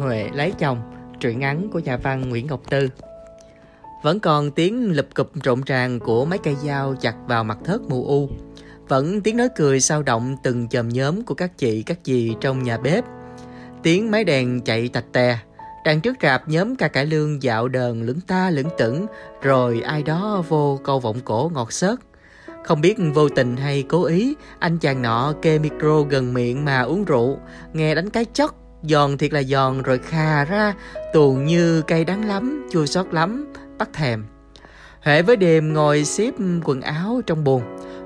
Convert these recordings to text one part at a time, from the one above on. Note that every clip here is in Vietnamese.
Huệ lấy chồng, truyện ngắn của nhà văn Nguyễn Ngọc Tư. Vẫn còn tiếng lụp cụp rộn ràng của mấy cây dao chặt vào mặt thớt mù u. Vẫn tiếng nói cười sao động từng chòm nhóm của các chị các dì trong nhà bếp. Tiếng máy đèn chạy tạch tè. Đằng trước rạp nhóm ca cải lương dạo đờn lững ta lững tửng rồi ai đó vô câu vọng cổ ngọt xớt. Không biết vô tình hay cố ý, anh chàng nọ kê micro gần miệng mà uống rượu, nghe đánh cái chót, giòn thiệt là giòn rồi khà ra, tuồn như cây đắng lắm, chua xót lắm, bắt thèm. Huệ với Điềm ngồi xếp quần áo trong buồng.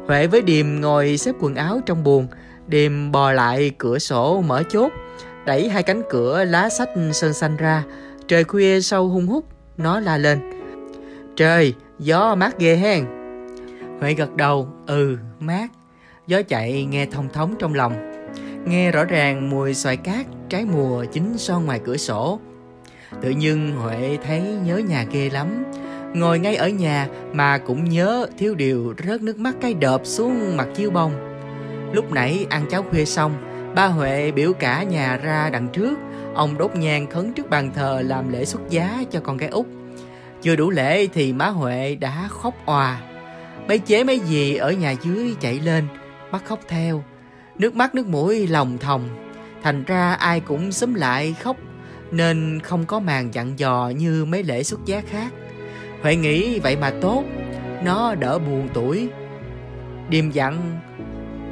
Huệ với Điềm ngồi xếp quần áo trong buồng. Điềm bò lại cửa sổ mở chốt, đẩy hai cánh cửa lá sách sơn xanh ra. Trời khuya sâu hung hút, nó la lên. Trời, gió mát ghê hen. Huệ gật đầu, ừ, mát. Gió chạy nghe thông thống trong lòng. Nghe rõ ràng mùi xoài cát, trái mùa chính son ngoài cửa sổ. Tự nhiên Huệ thấy nhớ nhà ghê lắm. Ngồi ngay ở nhà mà cũng nhớ thiếu điều rớt nước mắt cái đợp xuống mặt chiếu bông. Lúc nãy ăn cháo khuya xong, ba Huệ biểu cả nhà ra đằng trước. Ông đốt nhang khấn trước bàn thờ làm lễ xuất giá cho con gái út. Chưa đủ lễ thì má Huệ đã khóc òa Mấy chế mấy gì ở nhà dưới chạy lên Bắt khóc theo Nước mắt nước mũi lòng thòng Thành ra ai cũng xúm lại khóc, Nên không có màn dặn dò như mấy lễ xuất giá khác. Huệ nghĩ vậy mà tốt, Nó đỡ buồn tuổi. Điềm dặn,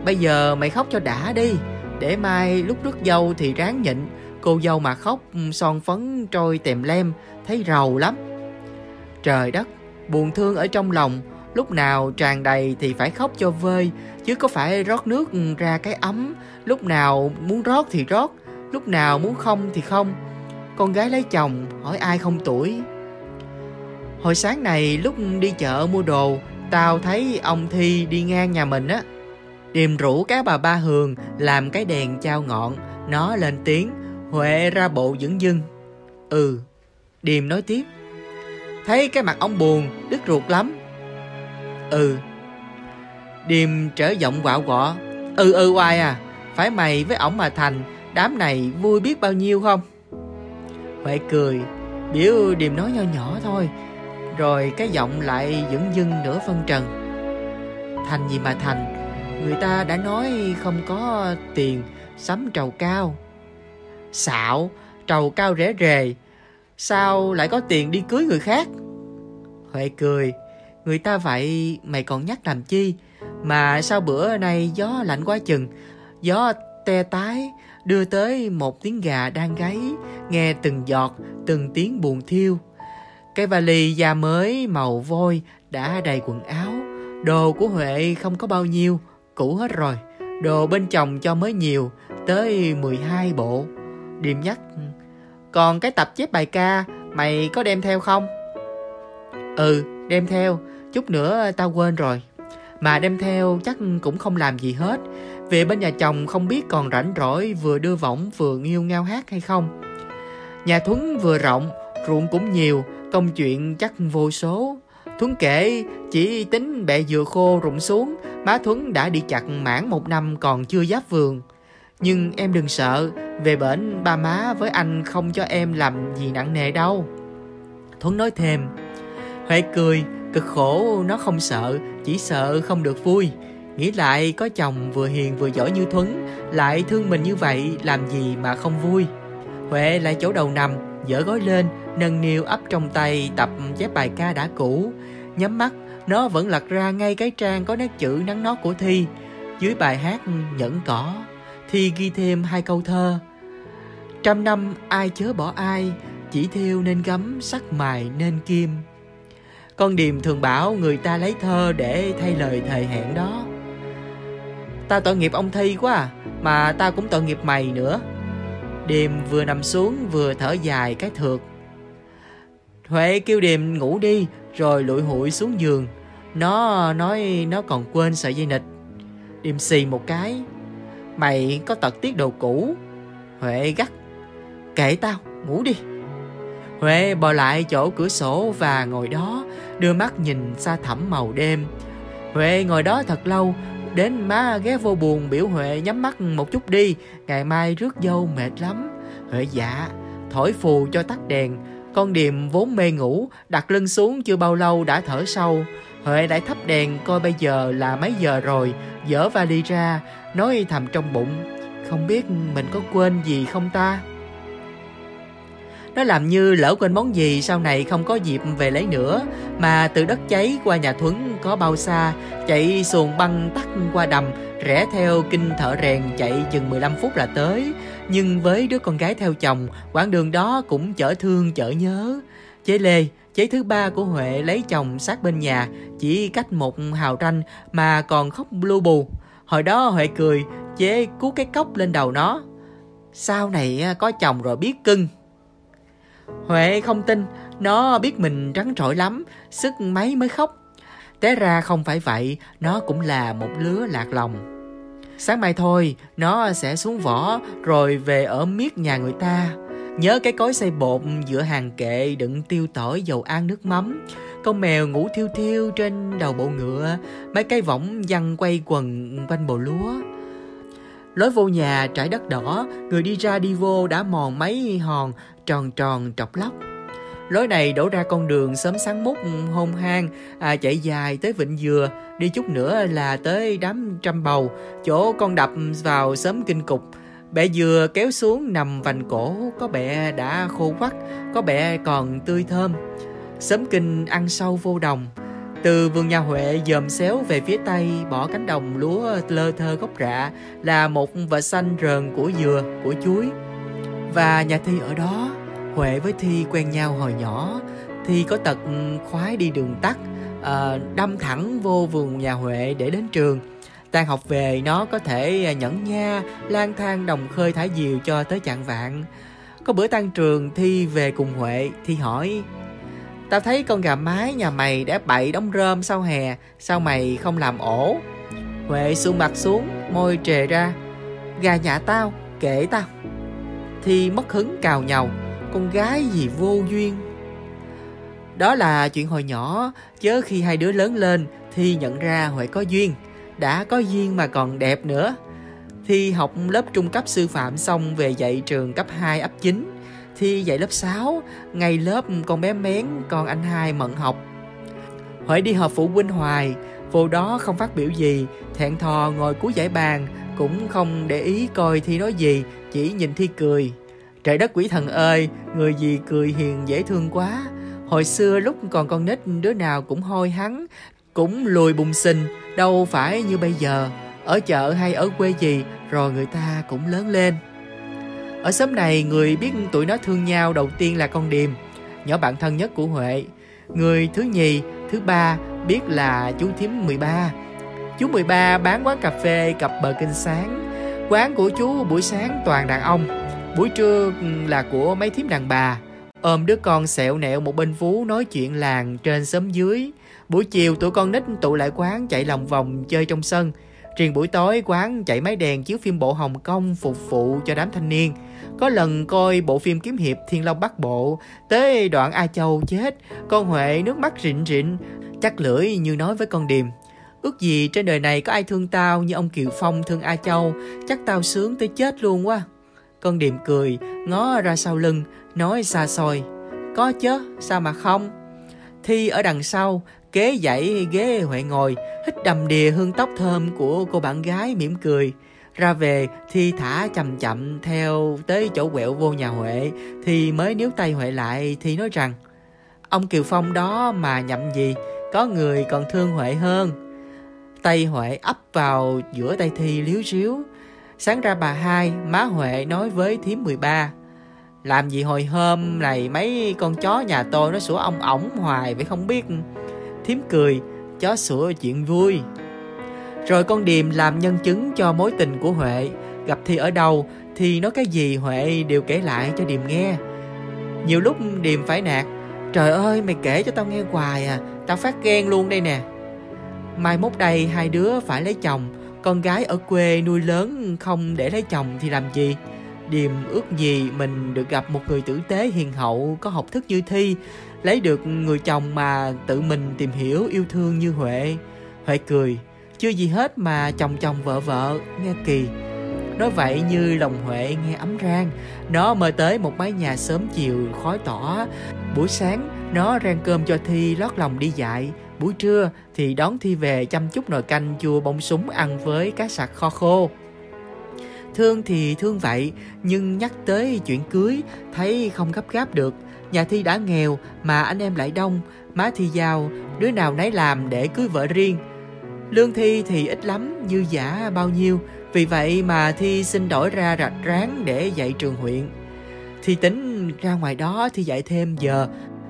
Bây giờ mày khóc cho đã đi, Để mai lúc rước dâu thì ráng nhịn. Cô dâu mà khóc, son phấn trôi tèm lem, Thấy rầu lắm. Trời đất, Buồn thương ở trong lòng Lúc nào tràn đầy thì phải khóc cho vơi Chứ có phải rót nước ra cái ấm. Lúc nào muốn rót thì rót Lúc nào muốn không thì không. Con gái lấy chồng hỏi ai không tuổi. Hồi sáng này lúc đi chợ mua đồ Tao thấy ông Thi đi ngang nhà mình á. Điềm rủ các bà ba Hường làm cái đèn trao ngọn Nó lên tiếng Huệ ra bộ dững dưng. Ừ Điềm nói tiếp Thấy cái mặt ông buồn, đứt ruột lắm. Ừ. Điềm trở giọng quạo quọ. Ừ ừ oai à Phải mày với ổng mà thành, Đám này vui biết bao nhiêu không? Huệ cười, Biểu Điềm nói nho nhỏ thôi, Rồi cái giọng lại dững dưng nửa phân trần. Thành gì mà thành, Người ta đã nói không có tiền, Sắm trầu cao. Xạo, Trầu cao rẻ rề, Sao lại có tiền đi cưới người khác? Huệ cười Người ta vậy, mày còn nhắc làm chi? Mà sao bữa nay gió lạnh quá chừng. Gió te tái, Đưa tới một tiếng gà đang gáy, Nghe từng giọt, Từng tiếng buồn thiêu. Cái vali da mới màu vôi Đã đầy quần áo. Đồ của Huệ không có bao nhiêu, Cũ hết rồi. Đồ bên chồng cho mới nhiều, Tới 12 bộ. Điềm nhắc, Còn cái tập chép bài ca, Mày có đem theo không? Ừ đem theo, Chút nữa tao quên rồi. Mà đem theo chắc cũng không làm gì hết. Về bên nhà chồng không biết còn rảnh rỗi Vừa đưa võng vừa nghiêu ngao hát hay không. Nhà Thuấn vừa rộng, Ruộng cũng nhiều, Công chuyện chắc vô số. Thuấn kể, chỉ tính bẹ dừa khô rụng xuống, Má Thuấn đã đi chặt mãn một năm còn chưa giáp vườn. Nhưng em đừng sợ, Về bển ba má với anh không cho em làm gì nặng nề đâu. Thuấn nói thêm Huệ cười, Cực khổ, nó không sợ, Chỉ sợ không được vui. Nghĩ lại, có chồng vừa hiền vừa giỏi như Thuấn, Lại thương mình như vậy, Làm gì mà không vui? Huệ lại chỗ đầu nằm, Dở gói lên, Nâng niu ấp trong tay, Tập chép bài ca đã cũ. Nhắm mắt, Nó vẫn lật ra ngay cái trang Có nét chữ nắng nót của Thi. Dưới bài hát Nhẫn cỏ, Thi ghi thêm hai câu thơ. Trăm năm ai chớ bỏ ai, Chỉ thiêu nên gấm sắc mài nên kim con Điềm thường bảo người ta lấy thơ để thay lời thời hẹn đó. Ta tội nghiệp ông Thi quá à Mà ta cũng tội nghiệp mày nữa. Điềm vừa nằm xuống vừa thở dài cái thượt. Huệ kêu Điềm ngủ đi, Rồi lụi hụi xuống giường. Nó nói nó còn quên sợi dây nịch Điềm xì một cái. Mày có tật tiết đồ cũ. Huệ gắt. Kệ tao, ngủ đi. Huệ bò lại chỗ cửa sổ và ngồi đó đưa mắt nhìn xa thẳm màu đêm. Huệ ngồi đó thật lâu, đến má ghé vô buồn biểu Huệ nhắm mắt một chút đi, ngày mai rước dâu mệt lắm. Huệ dạ, thổi phù cho tắt đèn. Con Điềm vốn mê ngủ, đặt lưng xuống chưa bao lâu đã thở sâu. Huệ lại thắp đèn coi bây giờ là mấy giờ rồi, dở vali ra, nói thầm trong bụng. Không biết mình có quên gì không ta? Nó làm như lỡ quên món gì sau này không có dịp về lấy nữa. Mà từ đất cháy qua nhà Thuấn có bao xa, Chạy xuồng băng tắt qua đầm, Rẽ theo kinh thợ rèn chạy chừng 15 phút là tới. Nhưng với đứa con gái theo chồng, quãng đường đó cũng chở thương chở nhớ. Chế Lê, Chế thứ ba của Huệ lấy chồng sát bên nhà, Chỉ cách một hào tranh mà còn khóc lu bù. Hồi đó Huệ cười, Chế cú cái cốc lên đầu nó. Sau này à, có chồng rồi biết cưng. Huệ không tin, nó biết mình trắng trội lắm, sức mấy mới khóc. Té ra không phải vậy, nó cũng là một lứa lạc lòng. Sáng mai thôi, nó sẽ xuống vỏ rồi về ở miết nhà người ta. Nhớ cái cối xay bột giữa hàng kệ đựng tiêu tỏi dầu ăn nước mắm. Con mèo ngủ thiêu thiêu trên đầu bộ ngựa, mấy cây võng văng quay quần quanh bồ lúa. Lối vô nhà trải đất đỏ, người đi ra đi vô đã mòn mấy hòn tròn tròn trọc lóc. Lối này đổ ra con đường sớm sáng mút ừ, hôn hang, à, chạy dài tới Vịnh Dừa, đi chút nữa là tới đám trăm bầu, chỗ con đập vào sớm kinh cục. Bẹ dừa kéo xuống nằm vành cổ, có bẹ đã khô quắt, có bẹ còn tươi thơm. Sớm kinh ăn sâu vô đồng, từ vườn nhà Huệ dòm xéo về phía tây bỏ cánh đồng lúa lơ thơ gốc rạ là một vợ xanh rờn của dừa, của chuối. Và nhà Thi ở đó, Huệ với Thi quen nhau hồi nhỏ. Thi có tật khoái đi đường tắt, ờ, đâm thẳng vô vườn nhà Huệ để đến trường. Tan học về nó có thể nhẫn nha, lang thang đồng khơi thả diều cho tới chạng vạn. Có bữa tan trường Thi về cùng Huệ, Thi hỏi Tao thấy con gà mái nhà mày đã bậy đóng rơm sau hè, sao mày không làm ổ? Huệ xu mặt xuống, môi trề ra. Gà nhà tao, kể tao. Thì mất hứng cào nhau, con gái gì vô duyên. Đó là chuyện hồi nhỏ, chớ khi hai đứa lớn lên thì nhận ra Huệ có duyên. Đã có duyên mà còn đẹp nữa. Thi học lớp trung cấp sư phạm xong về dạy trường cấp 2 ấp 9 Thi dạy lớp 6, ngày lớp con bé mén, con anh hai mận học. Huệ đi họp phụ huynh hoài, vô đó không phát biểu gì, thẹn thò ngồi cuối giải bàn, cũng không để ý coi Thi nói gì, chỉ nhìn Thi cười. Trời đất quỷ thần ơi, người gì cười hiền dễ thương quá. Hồi xưa lúc còn con nít đứa nào cũng hôi hắn, cũng lùi bùng xình, đâu phải như bây giờ. Ở chợ hay ở quê gì, rồi người ta cũng lớn lên. Ở xóm này, người biết tụi nó thương nhau đầu tiên là con Điềm, nhỏ bạn thân nhất của Huệ. Người thứ nhì, thứ ba biết là chú thím 13. Chú 13 bán quán cà phê cặp bờ kinh sáng. Quán của chú buổi sáng toàn đàn ông, buổi trưa là của mấy thím đàn bà. Ôm đứa con sẹo nẹo một bên vú nói chuyện làng trên xóm dưới. Buổi chiều tụi con nít tụ lại quán chạy lòng vòng chơi trong sân. Riêng buổi tối quán chạy máy đèn chiếu phim bộ Hồng Kông phục vụ cho đám thanh niên. Có lần coi bộ phim kiếm hiệp Thiên Long Bắc Bộ, tới đoạn A Châu chết, con Huệ nước mắt rịn rịn, chắc lưỡi như nói với con Điềm. Ước gì trên đời này có ai thương tao như ông Kiều Phong thương A Châu, chắc tao sướng tới chết luôn quá. Con Điềm cười, ngó ra sau lưng, nói xa xôi. Có chứ, sao mà không? Thi ở đằng sau, kế dãy ghế Huệ ngồi, hít đầm đìa hương tóc thơm của cô bạn gái mỉm cười. Ra về thì thả chậm chậm theo tới chỗ quẹo vô nhà Huệ thì mới níu tay Huệ lại thì nói rằng Ông Kiều Phong đó mà nhậm gì, có người còn thương Huệ hơn. Tay Huệ ấp vào giữa tay Thi liếu ríu. Sáng ra bà hai, má Huệ nói với thím 13 Làm gì hồi hôm này mấy con chó nhà tôi nó sủa ông ổng hoài vậy không biết Thím cười, chó sủa chuyện vui. Rồi con Điềm làm nhân chứng cho mối tình của Huệ. Gặp Thi ở đâu thì nói cái gì Huệ đều kể lại cho Điềm nghe. Nhiều lúc Điềm phải nạt Trời ơi mày kể cho tao nghe hoài à Tao phát ghen luôn đây nè. Mai mốt đây hai đứa phải lấy chồng Con gái ở quê nuôi lớn không để lấy chồng thì làm gì? Điềm ước gì mình được gặp một người tử tế hiền hậu Có học thức như Thi Lấy được người chồng mà tự mình tìm hiểu yêu thương như Huệ. Huệ cười, chưa gì hết mà chồng chồng vợ vợ, nghe kỳ. Nói vậy như lòng Huệ nghe ấm rang. Nó mời tới một mái nhà sớm chiều khói tỏ. Buổi sáng, nó rang cơm cho Thi lót lòng đi dạy. Buổi trưa thì đón Thi về chăm chút nồi canh chua bông súng ăn với cá sặc kho khô. Thương thì thương vậy, Nhưng nhắc tới chuyện cưới, Thấy không gấp gáp được. Nhà Thi đã nghèo, mà anh em lại đông. Má Thi giàu, Đứa nào nấy làm để cưới vợ riêng. Lương Thi thì ít lắm, Dư giả bao nhiêu. Vì vậy mà Thi xin đổi ra rạch ráng Để dạy trường huyện. Thi tính ra ngoài đó Thi dạy thêm giờ.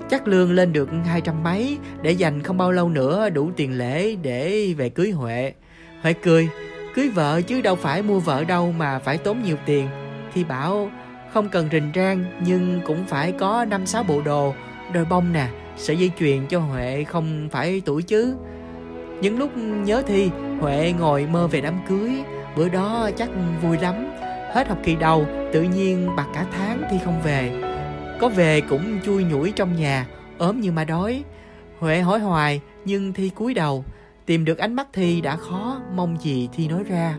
Chắc lương lên được hai trăm mấy, Để dành không bao lâu nữa đủ tiền lễ Để về cưới Huệ. Huệ cười, Cưới vợ chứ đâu phải mua vợ đâu mà phải tốn nhiều tiền. Thi bảo không cần rình rang nhưng cũng phải có năm sáu bộ đồ. Đôi bông nè, sợi dây chuyền cho Huệ không phải tuổi chứ. Những lúc nhớ Thi, Huệ ngồi mơ về đám cưới. Bữa đó chắc vui lắm. Hết học kỳ đầu, tự nhiên bạc cả tháng Thi không về. Có về cũng chui nhủi trong nhà, ốm như ma đói. Huệ hỏi hoài nhưng Thi cúi đầu. Tìm được ánh mắt Thi đã khó, mong gì Thi nói ra.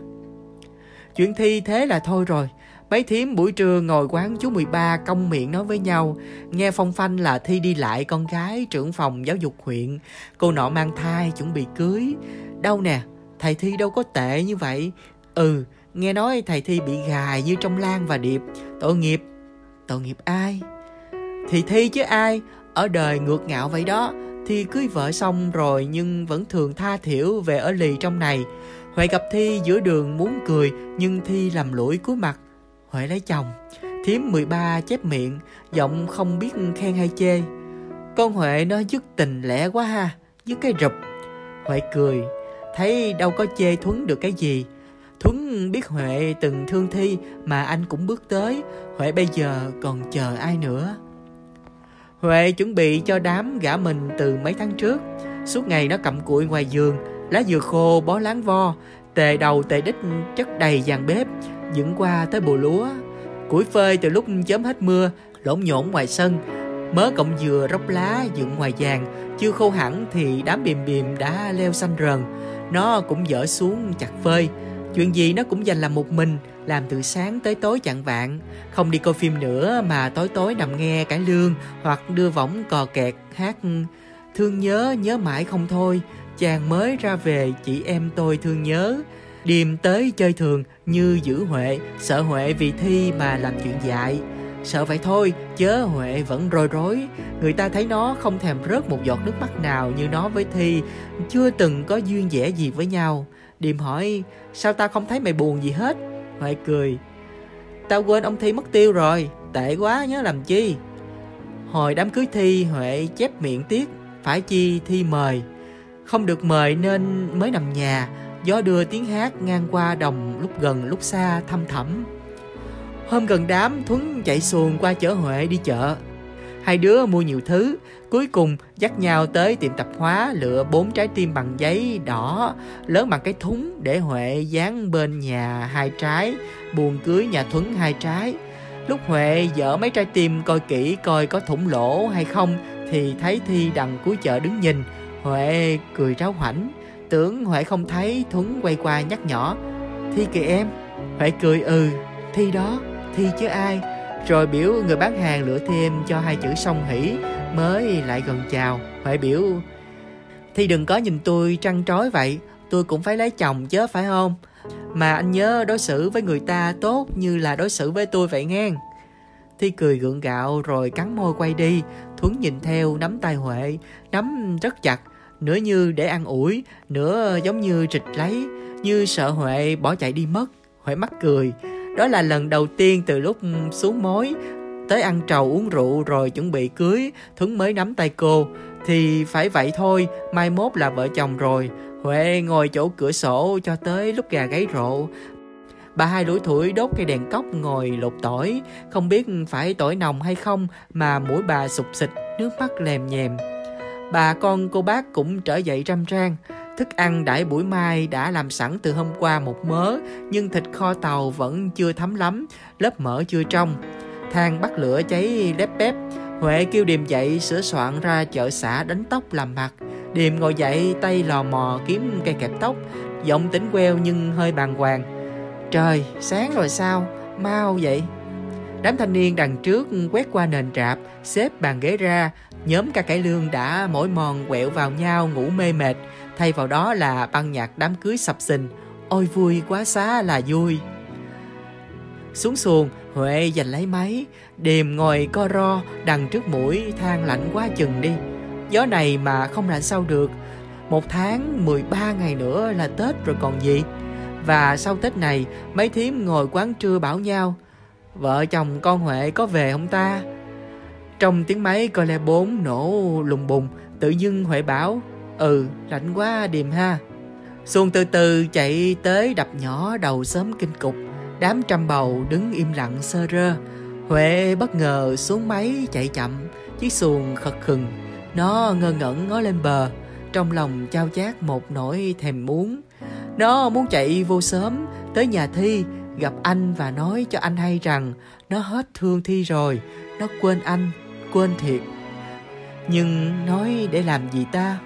Chuyện Thi thế là thôi rồi. Mấy thím buổi trưa ngồi quán chú 13 công miệng nói với nhau. Nghe phong phanh là Thi đi lại con gái trưởng phòng giáo dục huyện. Cô nọ mang thai chuẩn bị cưới. Đâu nè, thầy Thi đâu có tệ như vậy. Ừ, nghe nói thầy Thi bị gài như trong Lan và Điệp. Tội nghiệp. Tội nghiệp ai? Thì Thi chứ ai? Ở đời ngược ngạo vậy đó Thi cưới vợ xong rồi nhưng vẫn thường tha thiểu về ở lì trong này. Huệ gặp Thi giữa đường muốn cười nhưng Thi làm lũi cúi mặt. Huệ lấy chồng. Thiếm 13 chép miệng, giọng không biết khen hay chê. Con Huệ nó dứt tình lẻ quá ha, dứt cái rụp. Huệ cười, thấy đâu có chê Thuấn được cái gì. Thuấn biết Huệ từng thương Thi mà anh cũng bước tới. Huệ bây giờ còn chờ ai nữa. Huệ chuẩn bị cho đám gã mình từ mấy tháng trước. Suốt ngày nó cầm cụi ngoài giường, lá dừa khô bó láng vo, tề đầu tề đích chất đầy dàn bếp, dựng qua tới bùa lúa. Củi phơi từ lúc chớm hết mưa, lộn nhổn ngoài sân, mớ cọng dừa róc lá dựng ngoài vàng, chưa khô hẳn thì đám bìm bìm đã leo xanh rần. Nó cũng dở xuống chặt phơi, chuyện gì nó cũng dành làm một mình, làm từ sáng tới tối chặn vạn, không đi coi phim nữa mà tối tối nằm nghe cải lương hoặc đưa võng cò kẹt hát thương nhớ nhớ mãi không thôi, chàng mới ra về chị em tôi thương nhớ. Điềm tới chơi thường như giữ Huệ, sợ Huệ vì thi mà làm chuyện dại. Sợ vậy thôi, chớ Huệ vẫn rối rối. Người ta thấy nó không thèm rớt một giọt nước mắt nào như nó với Thi, chưa từng có duyên dẻ gì với nhau. Điềm hỏi, sao ta không thấy mày buồn gì hết? Huệ cười Tao quên ông Thi mất tiêu rồi Tệ quá nhớ làm chi Hồi đám cưới Thi Huệ chép miệng tiếc Phải chi Thi mời Không được mời nên mới nằm nhà Gió đưa tiếng hát ngang qua đồng Lúc gần lúc xa thăm thẳm Hôm gần đám Thuấn chạy xuồng qua chợ Huệ đi chợ Hai đứa mua nhiều thứ Cuối cùng dắt nhau tới tiệm tạp hóa lựa bốn trái tim bằng giấy đỏ lớn bằng cái thúng để Huệ dán bên nhà hai trái, buồn cưới nhà Thuấn hai trái. Lúc Huệ dở mấy trái tim coi kỹ coi có thủng lỗ hay không thì thấy Thi đằng cuối chợ đứng nhìn. Huệ cười ráo hoảnh, tưởng Huệ không thấy Thuấn quay qua nhắc nhỏ. Thi kìa em. Huệ cười ừ, Thi đó, Thi chứ ai. Rồi biểu người bán hàng lựa thêm cho hai chữ song hỷ mới lại gần chào Huệ biểu thi đừng có nhìn tôi trăng trói vậy Tôi cũng phải lấy chồng chứ phải không Mà anh nhớ đối xử với người ta tốt Như là đối xử với tôi vậy nghe Thi cười gượng gạo rồi cắn môi quay đi Thuấn nhìn theo nắm tay Huệ Nắm rất chặt Nửa như để ăn ủi Nửa giống như trịch lấy Như sợ Huệ bỏ chạy đi mất Huệ mắc cười Đó là lần đầu tiên từ lúc xuống mối Tới ăn trầu uống rượu rồi chuẩn bị cưới, Thuấn mới nắm tay cô. Thì phải vậy thôi, mai mốt là vợ chồng rồi. Huệ ngồi chỗ cửa sổ cho tới lúc gà gáy rộ. Bà hai lủi thủi đốt cây đèn cốc ngồi lột tỏi, không biết phải tỏi nồng hay không mà mũi bà sụp xịt, nước mắt lèm nhèm. Bà con cô bác cũng trở dậy răm rang Thức ăn đãi buổi mai đã làm sẵn từ hôm qua một mớ, nhưng thịt kho tàu vẫn chưa thấm lắm, lớp mỡ chưa trong. Thang bắt lửa cháy lép bép. Huệ kêu điềm dậy sửa soạn ra chợ xã đánh tóc làm mặt. Điềm ngồi dậy tay lò mò kiếm cây kẹp tóc. Giọng tính queo nhưng hơi bàng hoàng. Trời, sáng rồi sao? Mau vậy. Đám thanh niên đằng trước quét qua nền trạp, xếp bàn ghế ra, nhóm ca cải lương đã mỗi mòn quẹo vào nhau ngủ mê mệt, thay vào đó là băng nhạc đám cưới sập sình. Ôi vui quá xá là vui. Xuống xuồng, Huệ giành lấy máy, đềm ngồi co ro đằng trước mũi than lạnh quá chừng đi. Gió này mà không lạnh sao được. Một tháng 13 ngày nữa là Tết rồi còn gì. Và sau Tết này, mấy thím ngồi quán trưa bảo nhau, vợ chồng con Huệ có về không ta? Trong tiếng máy coi le bốn nổ lùng bùng, tự dưng Huệ bảo, ừ, lạnh quá điềm ha. Xuồng từ từ chạy tới đập nhỏ đầu sớm kinh cục, đám trăm bầu đứng im lặng sơ rơ. Huệ bất ngờ xuống máy chạy chậm, chiếc xuồng khật khừng, nó ngơ ngẩn ngó lên bờ, trong lòng trao chát một nỗi thèm muốn. Nó muốn chạy vô sớm tới nhà Thi gặp anh và nói cho anh hay rằng nó hết thương Thi rồi, nó quên anh, quên thiệt. Nhưng nói để làm gì ta?